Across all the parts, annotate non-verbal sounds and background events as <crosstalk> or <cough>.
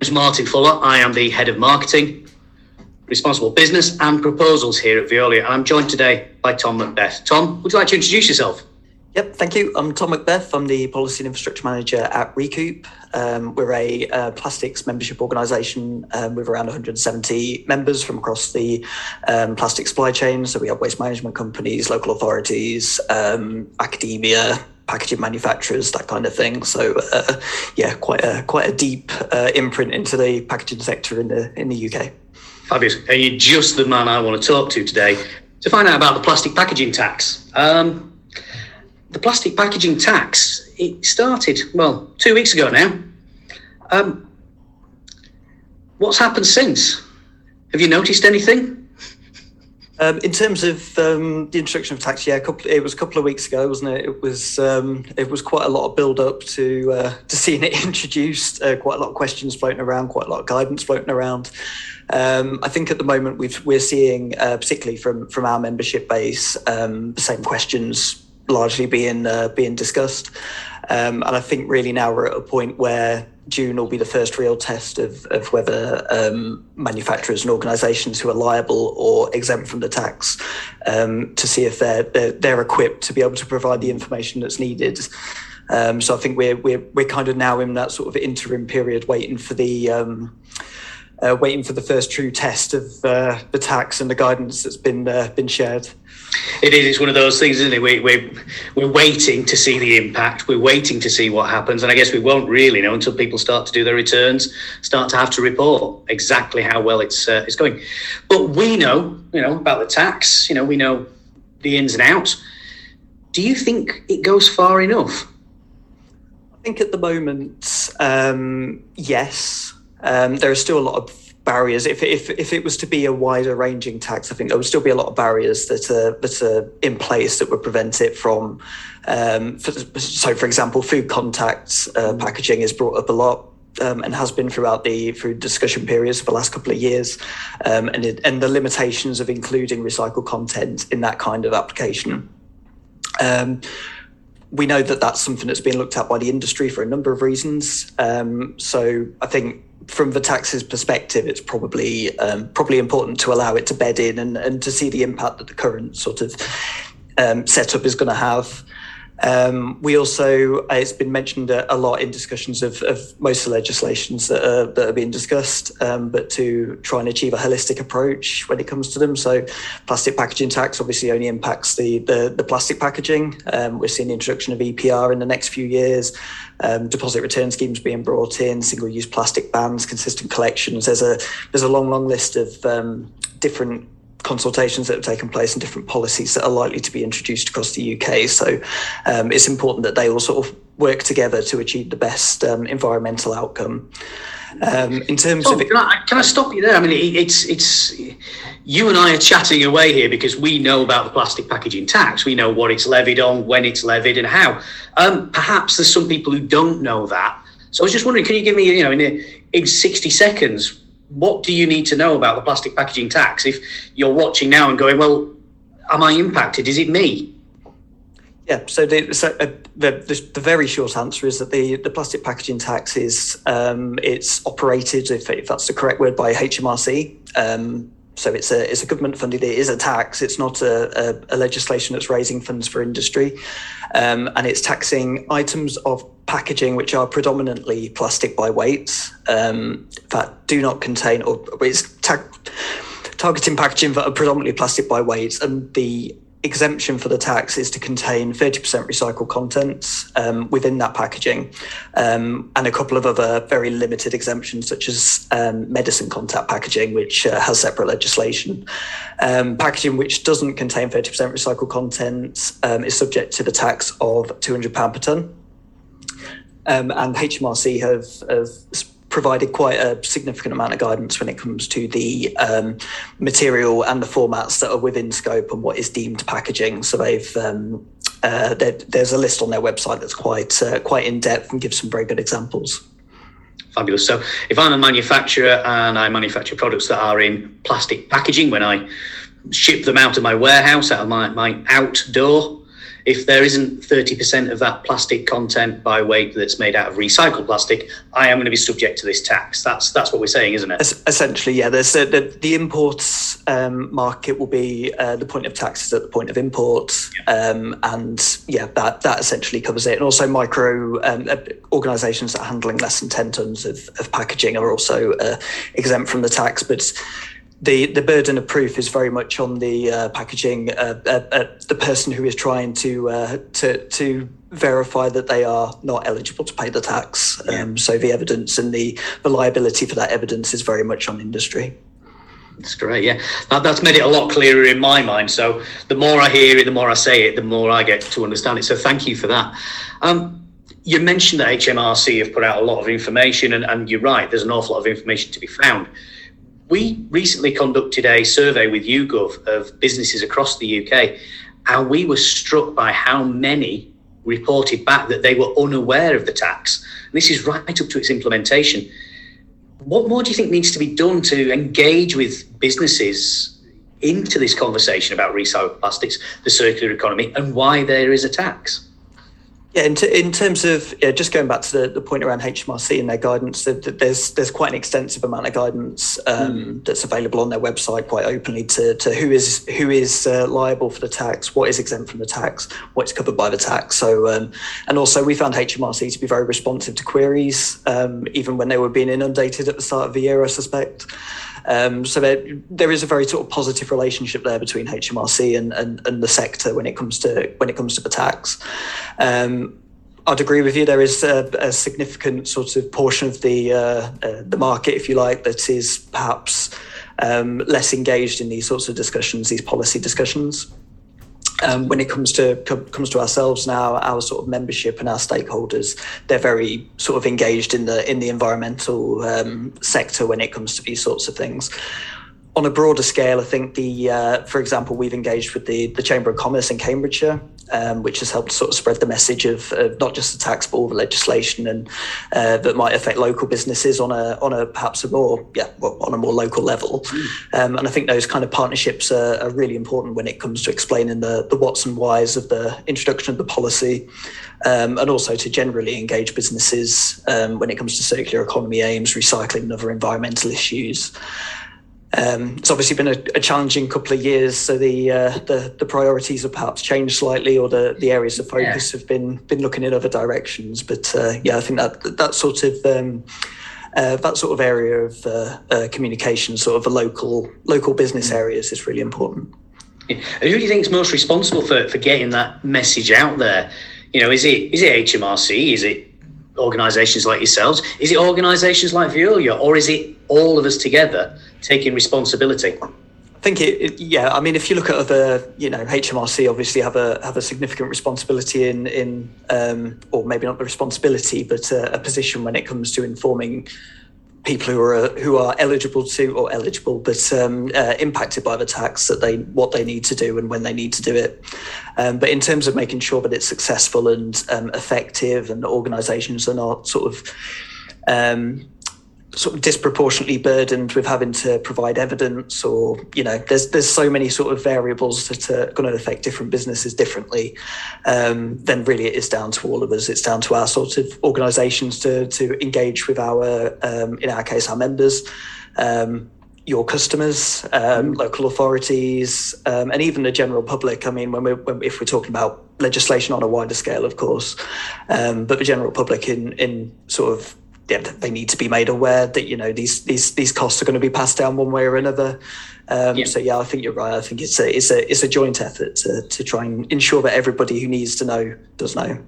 is Martin Fuller. I am the head of marketing, responsible business and proposals here at Veolia. And I'm joined today by Tom McBeth. Tom, would you like to introduce yourself? Yep, thank you. I'm Tom McBeth. I'm the Policy and Infrastructure Manager at Recoup. Um, we're a uh, plastics membership organisation um, with around 170 members from across the um, plastic supply chain. So we have waste management companies, local authorities, um, academia, packaging manufacturers, that kind of thing. So uh, yeah, quite a quite a deep uh, imprint into the packaging sector in the in the UK. Fabulous. And you're just the man I want to talk to today to find out about the plastic packaging tax. Um, the plastic packaging tax, it started, well, two weeks ago now. Um, what's happened since? Have you noticed anything? Um, in terms of um, the introduction of tax, yeah, couple, it was a couple of weeks ago, wasn't it? It was um, it was quite a lot of build up to uh, to seeing it <laughs> introduced. Uh, quite a lot of questions floating around, quite a lot of guidance floating around. Um, I think at the moment we are seeing, uh, particularly from from our membership base, um, the same questions largely being uh, being discussed. Um, and I think really now we're at a point where June will be the first real test of, of whether um, manufacturers and organisations who are liable or exempt from the tax um, to see if they're, they're, they're equipped to be able to provide the information that's needed. Um, so I think we're we're we're kind of now in that sort of interim period, waiting for the um, uh, waiting for the first true test of uh, the tax and the guidance that's been uh, been shared. It is. It's one of those things, isn't it? We, we, we're waiting to see the impact. We're waiting to see what happens. And I guess we won't really know until people start to do their returns, start to have to report exactly how well it's, uh, it's going. But we know, you know, about the tax. You know, we know the ins and outs. Do you think it goes far enough? I think at the moment, um, yes. Um, there are still a lot of barriers. If, if, if it was to be a wider ranging tax, I think there would still be a lot of barriers that are, that are in place that would prevent it from. Um, for, so, for example, food contact uh, packaging is brought up a lot. Um, and has been throughout the through discussion periods for the last couple of years, um, and it, and the limitations of including recycled content in that kind of application. Um, we know that that's something that's been looked at by the industry for a number of reasons. Um, so I think from the tax's perspective, it's probably um, probably important to allow it to bed in and, and to see the impact that the current sort of um, setup is going to have. Um, we also, uh, it's been mentioned a, a lot in discussions of, of, most of the legislations that are, that are being discussed, um, but to try and achieve a holistic approach when it comes to them. So, plastic packaging tax obviously only impacts the, the, the plastic packaging. Um, we're seeing the introduction of EPR in the next few years, um, deposit return schemes being brought in, single use plastic bans, consistent collections. There's a, there's a long, long list of um, different consultations that have taken place and different policies that are likely to be introduced across the UK. So um, it's important that they all sort of work together to achieve the best um, environmental outcome. Um, in terms of, it, can, I, can I stop you there? I mean, it, it's it's you and I are chatting away here because we know about the plastic packaging tax. We know what it's levied on, when it's levied, and how. Um, perhaps there's some people who don't know that. So I was just wondering, can you give me, you know, in in 60 seconds, what do you need to know about the plastic packaging tax if you're watching now and going, well, am I impacted? Is it me? Yeah, so, the, so uh, the, the, the, very short answer is that the, the plastic packaging tax is um, it's operated, if, if that's the correct word, by HMRC. Um, so it's a it's a government funded. It is a tax. It's not a, a, a legislation that's raising funds for industry, um, and it's taxing items of packaging which are predominantly plastic by weight um, that do not contain or it's ta- targeting packaging that are predominantly plastic by weight, and the exemption for the tax is to contain 30% recycled content um, within that packaging um, and a couple of other very limited exemptions such as um, medicine contact packaging which uh, has separate legislation. Um, packaging which doesn't contain 30% recycled content um, is subject to the tax of £200 per tonne um, and HMRC have, have provided quite a significant amount of guidance when it comes to the um, material and the formats that are within scope and what is deemed packaging. So they've um, uh, there's a list on their website that's quite uh, quite in depth and gives some very good examples. Fabulous. So if I'm a manufacturer and I manufacture products that are in plastic packaging, when I ship them out of my warehouse, out of my, my outdoor if there isn't 30% of that plastic content by weight that's made out of recycled plastic, I am going to be subject to this tax. That's that's what we're saying, isn't it? Essentially, yeah. There's a, the, the imports um, market will be uh, the point of taxes at the point of import, yeah. Um, and yeah, that that essentially covers it. And also, micro um, uh, organisations that are handling less than 10 tons of, of packaging are also uh, exempt from the tax, but the the burden of proof is very much on the uh, packaging uh, uh, uh the person who is trying to uh, to to verify that they are not eligible to pay the tax. Yeah. Um, so the evidence and the, the liability for that evidence is very much on industry. That's great. Yeah, that, that's made it a lot clearer in my mind. So the more I hear it, the more I say it, the more I get to understand it. So thank you for that. Um, you mentioned that HMRC have put out a lot of information, and, and you're right. There's an awful lot of information to be found we recently conducted a survey with YouGov of businesses across the UK, and we were struck by how many reported back that they were unaware of the tax. And this is right up to its implementation. What more do you think needs to be done to engage with businesses into this conversation about recycled plastics, the circular economy, and why there is a tax? Yeah, in, t- in terms of yeah, just going back to the, the point around HMRC and their guidance, there's there's quite an extensive amount of guidance um, mm. that's available on their website quite openly to, to who is who is uh, liable for the tax, what is exempt from the tax, what's covered by the tax. So um, and also we found HMRC to be very responsive to queries, um, even when they were being inundated at the start of the year, I suspect. Um, so there, there is a very sort of positive relationship there between HMRC and, and, and the sector when it comes to when it comes to the tax. Um, I'd agree with you. There is a, a significant sort of portion of the uh, uh, the market, if you like, that is perhaps um, less engaged in these sorts of discussions, these policy discussions. Um, when it comes to comes to ourselves now, our sort of membership and our stakeholders, they're very sort of engaged in the in the environmental um, sector when it comes to these sorts of things on a broader scale, I think the, uh, for example, we've engaged with the the Chamber of Commerce in Cambridgeshire, um, which has helped sort of spread the message of, of, not just the tax but all the legislation and uh, that might affect local businesses on a on a perhaps a more yeah on a more local level. Mm. Um, and I think those kind of partnerships are, are, really important when it comes to explaining the the what's and whys of the introduction of the policy. Um, and also to generally engage businesses um, when it comes to circular economy aims, recycling, and other environmental issues. Um, it's obviously been a, a, challenging couple of years, so the, uh, the, the priorities have perhaps changed slightly, or the, the areas of focus yeah. have been been looking in other directions. But uh, yeah, I think that that sort of um, uh, that sort of area of uh, uh, communication, sort of the local local business mm. areas, is really important. Yeah. Who do you think is most responsible for, for getting that message out there? You know, is it is it HMRC? Is it organisations like yourselves? Is it organisations like Veolia, or is it all of us together taking responsibility? I think it, it, yeah. I mean, if you look at other, you know, HMRC obviously have a have a significant responsibility in in, um, or maybe not the responsibility, but a, a position when it comes to informing people who are who are eligible to or eligible but um, uh, impacted by the tax that they what they need to do and when they need to do it. Um, but in terms of making sure that it's successful and um, effective, and organisations are not sort of um, sort of disproportionately burdened with having to provide evidence or you know there's there's so many sort of variables that are going to affect different businesses differently um, then really it is down to all of us it's down to our sort of organizations to to engage with our um, in our case our members um, your customers, um, mm. local authorities, um, and even the general public. I mean, when we're, when, if we're talking about legislation on a wider scale, of course, um, but the general public in in sort of they need to be made aware that you know these these these costs are going to be passed down one way or another. Um, yeah. So yeah, I think you're right. I think it's a it's a it's a joint effort to to try and ensure that everybody who needs to know does know.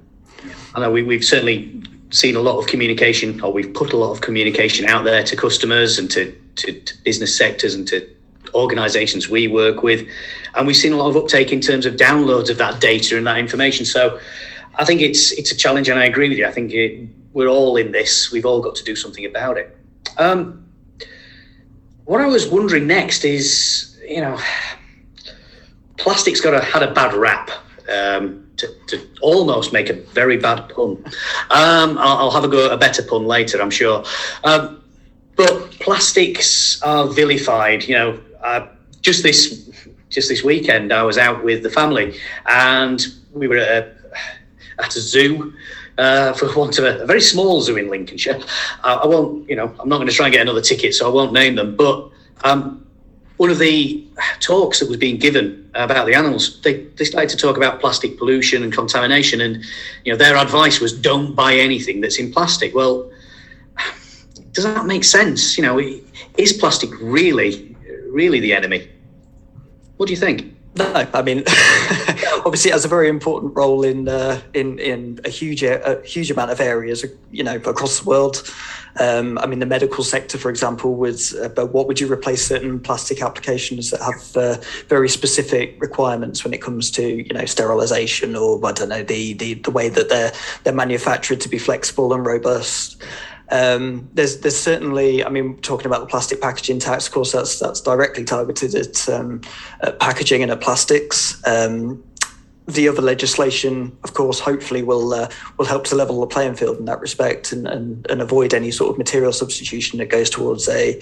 I know we, we've certainly seen a lot of communication, or we've put a lot of communication out there to customers and to, to, to business sectors and to organisations we work with, and we've seen a lot of uptake in terms of downloads of that data and that information. So I think it's it's a challenge, and I agree with you. I think it, we're all in this. We've all got to do something about it. Um, what I was wondering next is, you know, plastic's got a, had a bad rap. Um, to, to, almost make a very bad pun. Um, I'll, I'll, have a go at a better pun later, I'm sure. Um, but plastics are vilified. You know, uh, just this just this weekend, I was out with the family, and we were at a, at a zoo. Uh, for want of a, a, very small zoo in Lincolnshire, uh, I won't, you know, I'm not going to try and get another ticket, so I won't name them. But um, one of the talks that was being given about the animals, they, they started to talk about plastic pollution and contamination, and you know their advice was don't buy anything that's in plastic. Well, does that make sense? You know, is plastic really, really the enemy? What do you think? No, I mean, <laughs> obviously, it has a very important role in uh, in in a huge a huge amount of areas, you know, across the world. Um, I mean, the medical sector, for example, was uh, but what would you replace certain plastic applications that have uh, very specific requirements when it comes to you know sterilization or I don't know the the, the way that they're they're manufactured to be flexible and robust. Um, there's there's certainly, I mean, talking about the plastic packaging tax, of course, that's that's directly targeted at, um, at packaging and at plastics. Um, the other legislation, of course, hopefully will uh, will help to level the playing field in that respect and, and, and avoid any sort of material substitution that goes towards a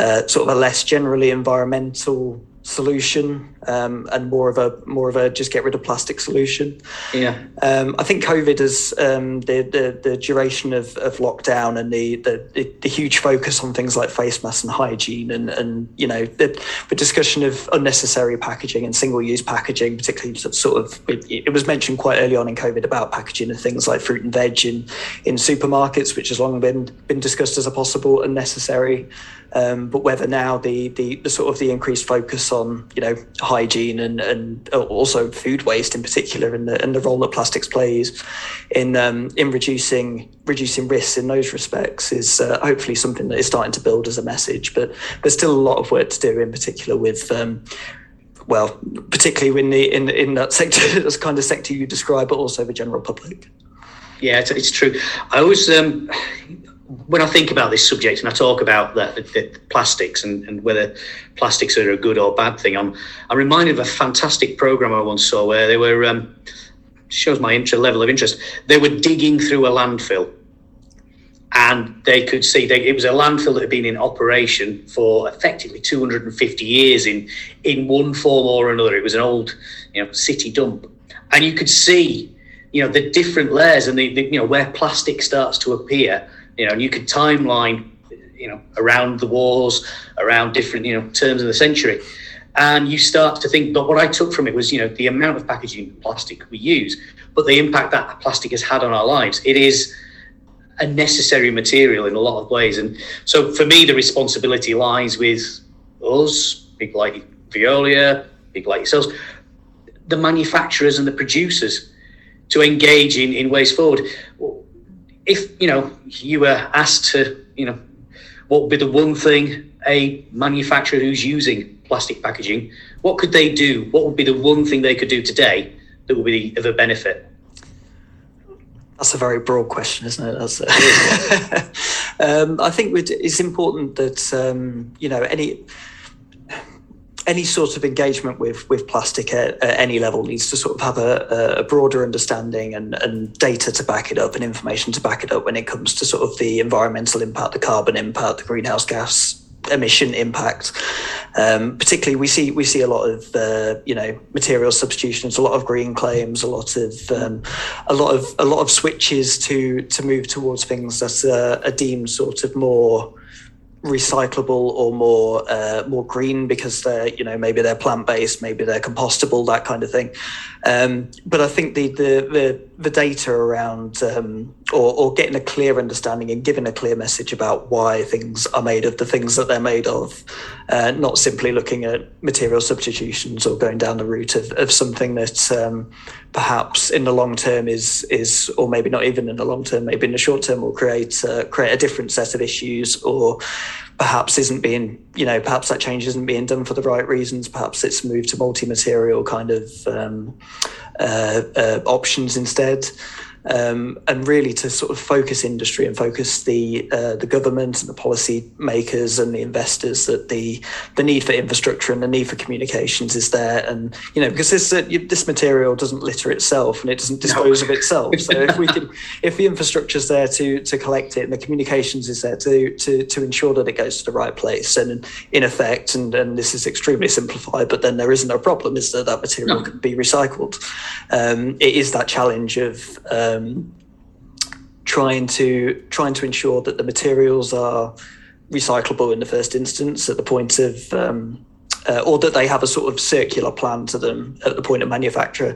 uh, sort of a less generally environmental solution um, and more of a more of a just get rid of plastic solution. Yeah, um, I think COVID is um, the, the the duration of, of lockdown and the, the the huge focus on things like face masks and hygiene and and you know the, the discussion of unnecessary packaging and single use packaging, particularly sort of it, it, was mentioned quite early on in COVID about packaging of things like fruit and veg in in supermarkets, which has long been been discussed as a possible unnecessary um, but whether now the, the, the sort of the increased focus on you know hygiene and and also food waste in particular and the and the role that plastics plays in um, in reducing reducing risks in those respects is uh, hopefully something that is starting to build as a message. But there's still a lot of work to do, in particular with. Um, well, particularly in the in in that sector, <laughs> this kind of sector you describe, but also the general public. Yeah, it's, it's true. I always um, when I think about this subject and I talk about the, the plastics and, and, whether plastics are a good or bad thing, I'm I'm reminded of a fantastic program I once saw where they were um, shows my interest, level of interest. They were digging through a landfill, and they could see it was a landfill that had been in operation for effectively 250 years in in one form or another. It was an old, you know, city dump, and you could see. You know the different layers and the, the you know where plastic starts to appear, you know, and you could timeline, you know, around the wars, around different, you know, terms of the century. And you start to think, but what I took from it was, you know, the amount of packaging plastic we use, but the impact that plastic has had on our lives. It is a necessary material in a lot of ways. And so for me, the responsibility lies with us, people like Veolia, people like yourselves, the manufacturers and the producers to engage in, in ways forward if you know you were asked to, you know, what would be the one thing a manufacturer who's using plastic packaging, what could they do? What would be the one thing they could do today that would be of a benefit? That's a very broad question, isn't it? That's, uh, <laughs> um, I think it's important that um, you know any any sort of engagement with with plastic at, at, any level needs to sort of have a, a, broader understanding and, and data to back it up and information to back it up when it comes to sort of the environmental impact, the carbon impact, the greenhouse gas emission impact. Um, particularly, we see we see a lot of uh, you know material substitutions, a lot of green claims, a lot of um, a lot of a lot of switches to to move towards things that are, are deemed sort of more recyclable or more uh, more green because they're you know maybe they're plant based, maybe they're compostable, that kind of thing. Um, but I think the the the, the data around um, or, or getting a clear understanding and giving a clear message about why things are made of the things that they're made of, uh, not simply looking at material substitutions or going down the route of, of something that um, perhaps in the long term is is or maybe not even in the long term, maybe in the short term will create uh, create a different set of issues or perhaps isn't being, you know, perhaps that change isn't being done for the right reasons. Perhaps it's moved to multi-material kind of um, uh, uh, options instead. Um, and really to sort of focus industry and focus the uh, the government and the policy makers and the investors that the the need for infrastructure and the need for communications is there, and you know because this uh, this material doesn't litter itself and it doesn't dispose no. of itself. So if we <laughs> can, if the infrastructure is there to to collect it and the communications is there to to to ensure that it goes to the right place, and in effect, and and this is extremely simplified, but then there isn't a problem, is that that material no. can be recycled. Um, it is that challenge of um, trying to trying to ensure that the materials are recyclable in the first instance at the point of um, uh, or that they have a sort of circular plan to them at the point of manufacture.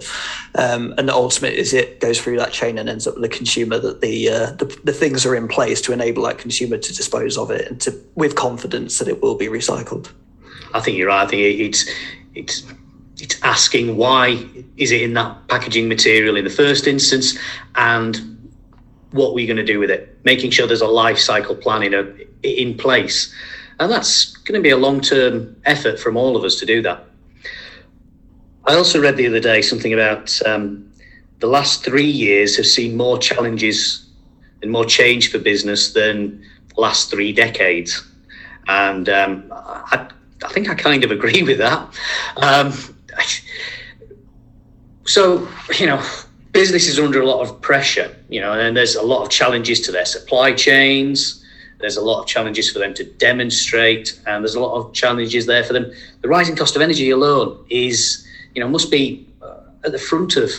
Um, and the ultimate is it goes through that chain and ends up with the consumer that the, uh, the, the things are in place to enable that consumer to dispose of it and to with confidence that it will be recycled. I think you're right. I think it's it's it's asking why is it in that packaging material in the first instance, and what we're going to do with it. Making sure there's a life cycle plan in a, in place, and that's going to be a long term effort from all of us to do that. I also read the other day something about um, the last three years have seen more challenges and more change for business than the last three decades. And um, I, I think I kind of <laughs> agree with that. Um, <laughs> so, you know, businesses are under a lot of pressure, you know, and there's a lot of challenges to their supply chains. There's a lot of challenges for them to demonstrate, and there's a lot of challenges there for them. The rising cost of energy alone is, you know, must be uh, at the front of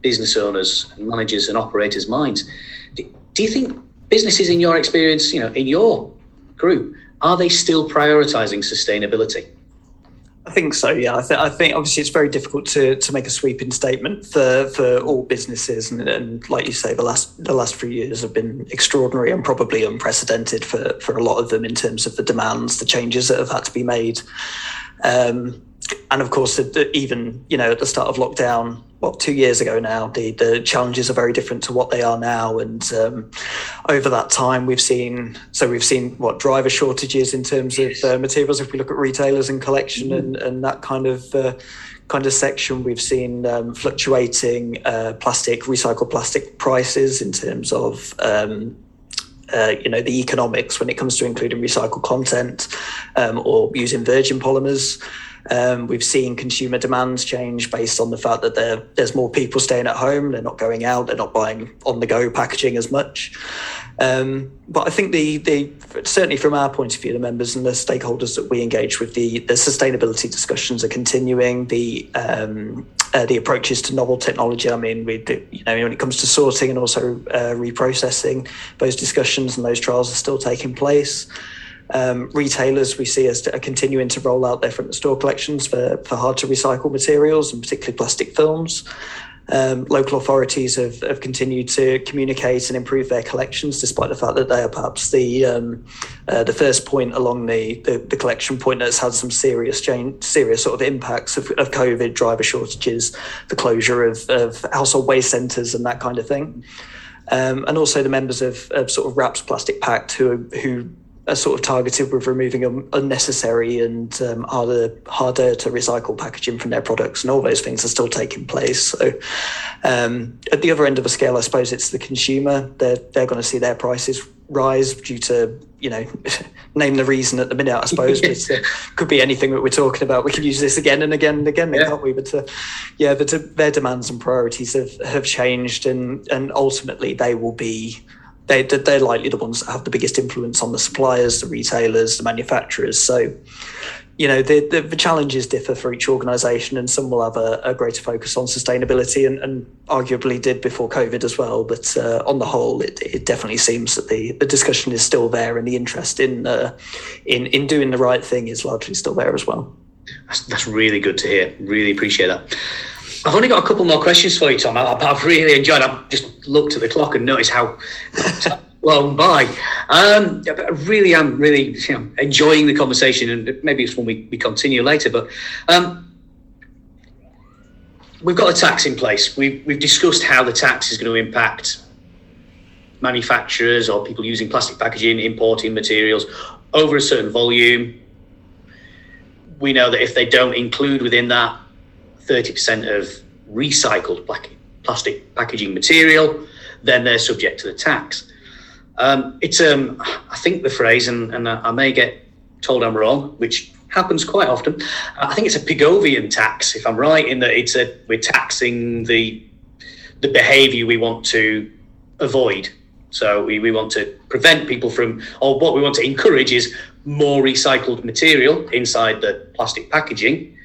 business owners and managers and operators' minds. Do you think businesses, in your experience, you know, in your group, are they still prioritizing sustainability? I think so. Yeah, I, th- I, think obviously it's very difficult to, to make a sweeping statement for, for all businesses, and, and, like you say, the last the last few years have been extraordinary and probably unprecedented for for a lot of them in terms of the demands, the changes that have had to be made. Um, and of course, even you know at the start of lockdown, what two years ago now, the the challenges are very different to what they are now. And um, over that time, we've seen so we've seen what driver shortages in terms of uh, materials. If we look at retailers and collection mm-hmm. and and that kind of. Uh, kind of section we've seen um, fluctuating uh, plastic recycled plastic prices in terms of um, uh, you know the economics when it comes to including recycled content um, or using virgin polymers um, we've seen consumer demands change based on the fact that there's more people staying at home. They're not going out. They're not buying on the go packaging as much. Um, but I think the, the certainly from our point of view, the members and the stakeholders that we engage with, the, the sustainability discussions are continuing. The um, uh, the approaches to novel technology. I mean, we you know when it comes to sorting and also uh, reprocessing, those discussions and those trials are still taking place. Um, retailers we see as are continuing to roll out their front store collections for, for hard to recycle materials and particularly plastic films. Um, local authorities have, have continued to communicate and improve their collections, despite the fact that they are perhaps the um, uh, the first point along the, the, the collection point that's had some serious change, serious sort of impacts of, of COVID, driver shortages, the closure of, of household waste centres, and that kind of thing. Um, and also the members of, of sort of WRAP's Plastic Pact who who are sort of targeted with removing unnecessary and um, harder harder to recycle packaging from their products, and all those things are still taking place. So, um, at the other end of the scale, I suppose it's the consumer. They're they're going to see their prices rise due to you know <laughs> name the reason at the minute. I suppose but <laughs> it could be anything that we're talking about. We can use this again and again and again, yeah. can't we? But uh, yeah, but uh, their demands and priorities have have changed, and and ultimately they will be they, they're likely the ones that have the biggest influence on the suppliers, the retailers, the manufacturers. So, you know, the, the, the challenges differ for each organisation, and some will have a, a, greater focus on sustainability, and, and, arguably did before COVID as well. But uh, on the whole, it, it, definitely seems that the, the discussion is still there, and the interest in uh, in in doing the right thing is largely still there as well. That's, that's really good to hear. Really appreciate that. I've only got a couple more questions for you, Tom. I, have really enjoyed. I've just looked at the clock and noticed how <laughs> flown by. Um, I really am really you know, enjoying the conversation, and maybe it's when we, we continue later. But um, we've got a tax in place. We've, we've discussed how the tax is going to impact manufacturers or people using plastic packaging, importing materials over a certain volume. We know that if they don't include within that 30% of recycled plastic packaging material, then they're subject to the tax. Um, it's, um, I think the phrase, and, and I may get told I'm wrong, which happens quite often. I think it's a Pigovian tax, if I'm right, in that it's a we're taxing the the behaviour we want to avoid. So we, we want to prevent people from, or what we want to encourage is more recycled material inside the plastic packaging.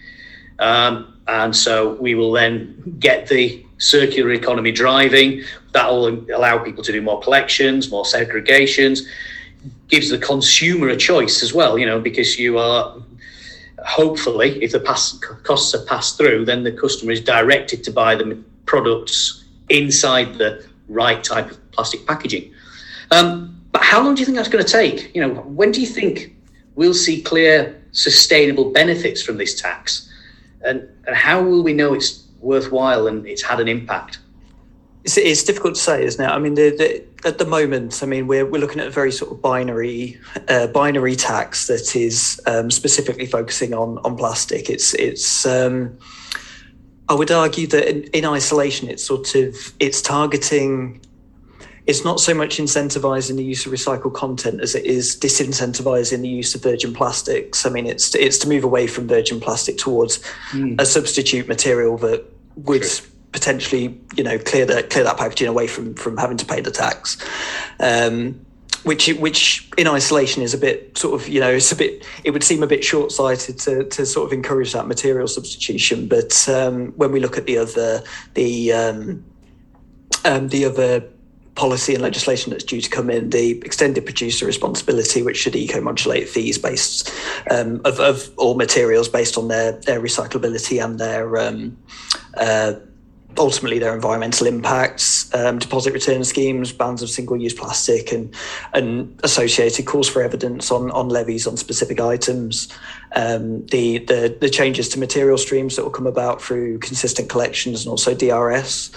Um, and so we will then get the circular economy driving. That will allow people to do more collections, more segregations, gives the consumer a choice as well, you know, because you are hopefully, if the pass, costs are passed through, then the customer is directed to buy the products inside the right type of plastic packaging. Um, but how long do you think that's going to take? You know, when do you think we'll see clear, sustainable benefits from this tax? And, and how will we know it's worthwhile and it's had an impact? It's, it's difficult to say, isn't it? I mean, the, the, at the moment, I mean, we're, we're looking at a very sort of binary uh, binary tax that is um, specifically focusing on on plastic. It's it's um, I would argue that in, in, isolation, it's sort of it's targeting. It's not so much incentivizing the use of recycled content as it is disincentivizing the use of virgin plastics. I mean, it's it's to move away from virgin plastic towards mm. a substitute material that would True potentially, you know, clear that clear that packaging away from from having to pay the tax. Um, which which in isolation is a bit sort of you know it's a bit it would seem a bit short sighted to to sort of encourage that material substitution. But um, when we look at the other the um, um, the other policy and legislation that's due to come in, the extended producer responsibility, which should eco-modulate fees based um, of, of all materials based on their their recyclability and their um, uh, ultimately their environmental impacts, um, deposit return schemes, bans of single-use plastic, and and associated calls for evidence on on levies on specific items. Um, the, the the changes to material streams that will come about through consistent collections and also DRS.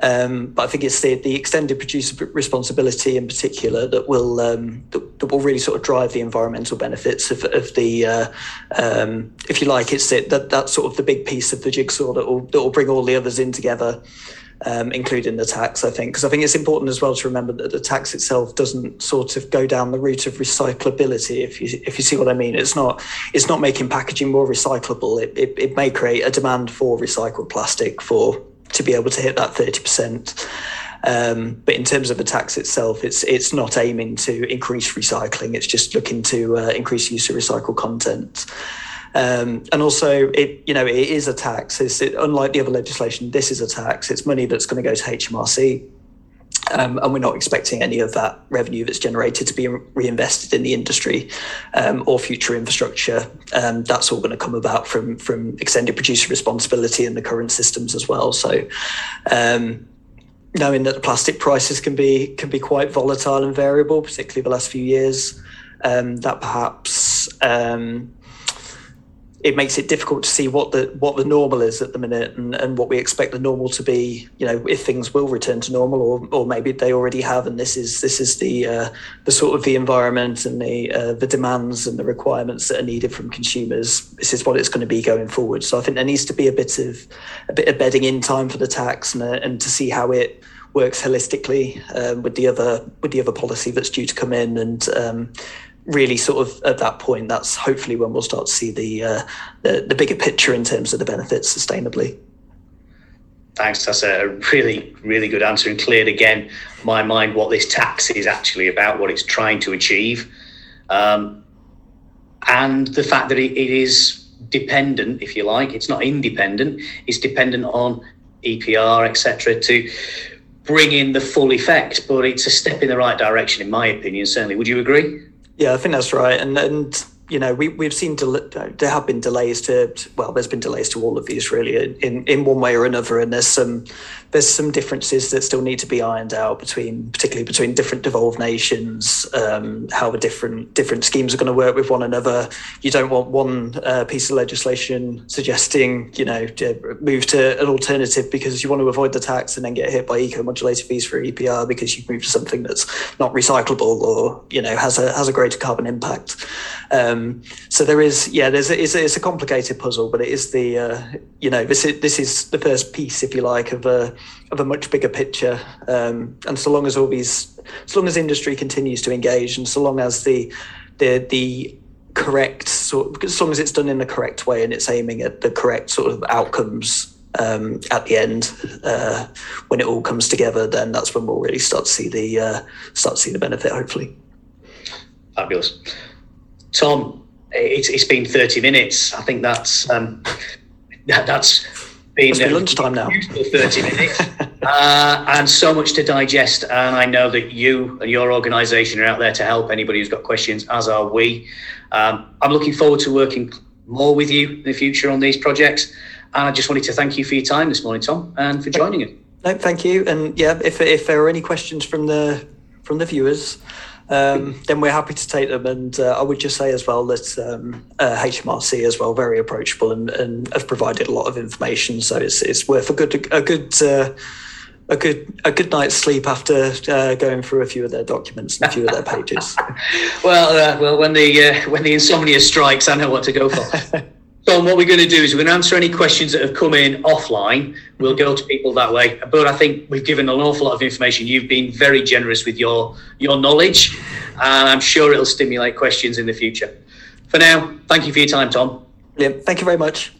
Um, but I think it's the, the extended producer responsibility in particular that will um, that, that, will really sort of drive the environmental benefits of, of the, uh, um, if you like, it's it, that that's sort of the big piece of the jigsaw that will that will bring all the others in together, um, including the tax. I think because I think it's important as well to remember that the tax itself doesn't sort of go down the route of recyclability. If you if you see what I mean, it's not it's not making packaging more recyclable. It it, it may create a demand for recycled plastic for to be able to hit that 30%. Um, but in terms of the tax itself, it's it's not aiming to increase recycling. It's just looking to uh, increase use of recycled content. Um, and also, it you know it is a tax. It's, it, unlike the other legislation, this is a tax. It's money that's going to go to HMRC. Um, and we're not expecting any of that revenue that's generated to be reinvested in the industry um, or future infrastructure. Um, that's all going to come about from from extended producer responsibility in the current systems as well. So, um, knowing that the plastic prices can be can be quite volatile and variable, particularly the last few years, um, that perhaps um, it makes it difficult to see what the what the normal is at the minute and, and what we expect the normal to be you know if things will return to normal or or maybe they already have and this is this is the uh, the sort of the environment and the uh, the demands and the requirements that are needed from consumers. This is what it's going to be going forward. So I think there needs to be a bit of a bit of bedding in time for the tax and, uh, and to see how it works holistically um, with the other with the other policy that's due to come in and um, really sort of at that point, that's hopefully when we'll start to see the, uh, the, the bigger picture in terms of the benefits sustainably. Thanks. That's a really, really good answer and cleared again my mind what this tax is actually about, what it's trying to achieve, um, and the fact that it, it is dependent, if you like, it's not independent. It's dependent on EPR, etc., to bring in the full effect. But it's a step in the right direction, in my opinion. Certainly, would you agree? Yeah, I think that's right. And and you know, we we've seen del- there have been delays to well, there's been delays to all of these really in in one way or another, and there's some there's some differences that still need to be ironed out between, particularly between different devolved nations, um, how the different different schemes are going to work with one another. You don't want one uh, piece of legislation suggesting, you know, to move to an alternative because you want to avoid the tax and then get hit by eco-modulated fees for EPR because you've moved to something that's not recyclable or you know has a has a greater carbon impact. Um, Um, so there is, yeah, there's a, it's, a, it's a complicated puzzle, but it is the, uh, you know, this is this is the first piece, if you like, of a of a much bigger picture. Um, and so long as all these, so long as industry continues to engage, and so long as the the the correct sort, as long as it's done in the correct way and it's aiming at the correct sort of outcomes um, at the end, uh, when it all comes together, then that's when we'll really start to see the uh, start to see the benefit, hopefully. Fabulous. Tom, it's, it's been 30 minutes. I think that's um, that, that's been be lunchtime now. 30 <laughs> minutes uh, and so much to digest. And I know that you and your organisation are out there to help anybody who's got questions, as are we. Um, I'm looking forward to working more with you in the future on these projects. And I just wanted to thank you for your time this morning, Tom, and for joining us. No, thank you. And yeah, if, if there are any questions from the from the viewers, um, then we're happy to take them. And uh, I would just say as well that um, uh, HMRC as well very approachable and, and have provided a lot of information. So it's it's worth a good a good. Uh, a good a good night's sleep after uh, going through a few of their documents and a few of their pages. <laughs> well, uh, well, when the uh, when the insomnia strikes, I know what to go for. <laughs> So what we're going to do is we're going to answer any questions that have come in offline. We'll go to people that way. But I think we've given an awful lot of information. You've been very generous with your your knowledge, and I'm sure it'll stimulate questions in the future. For now, thank you for your time, Tom. Yeah, thank you very much.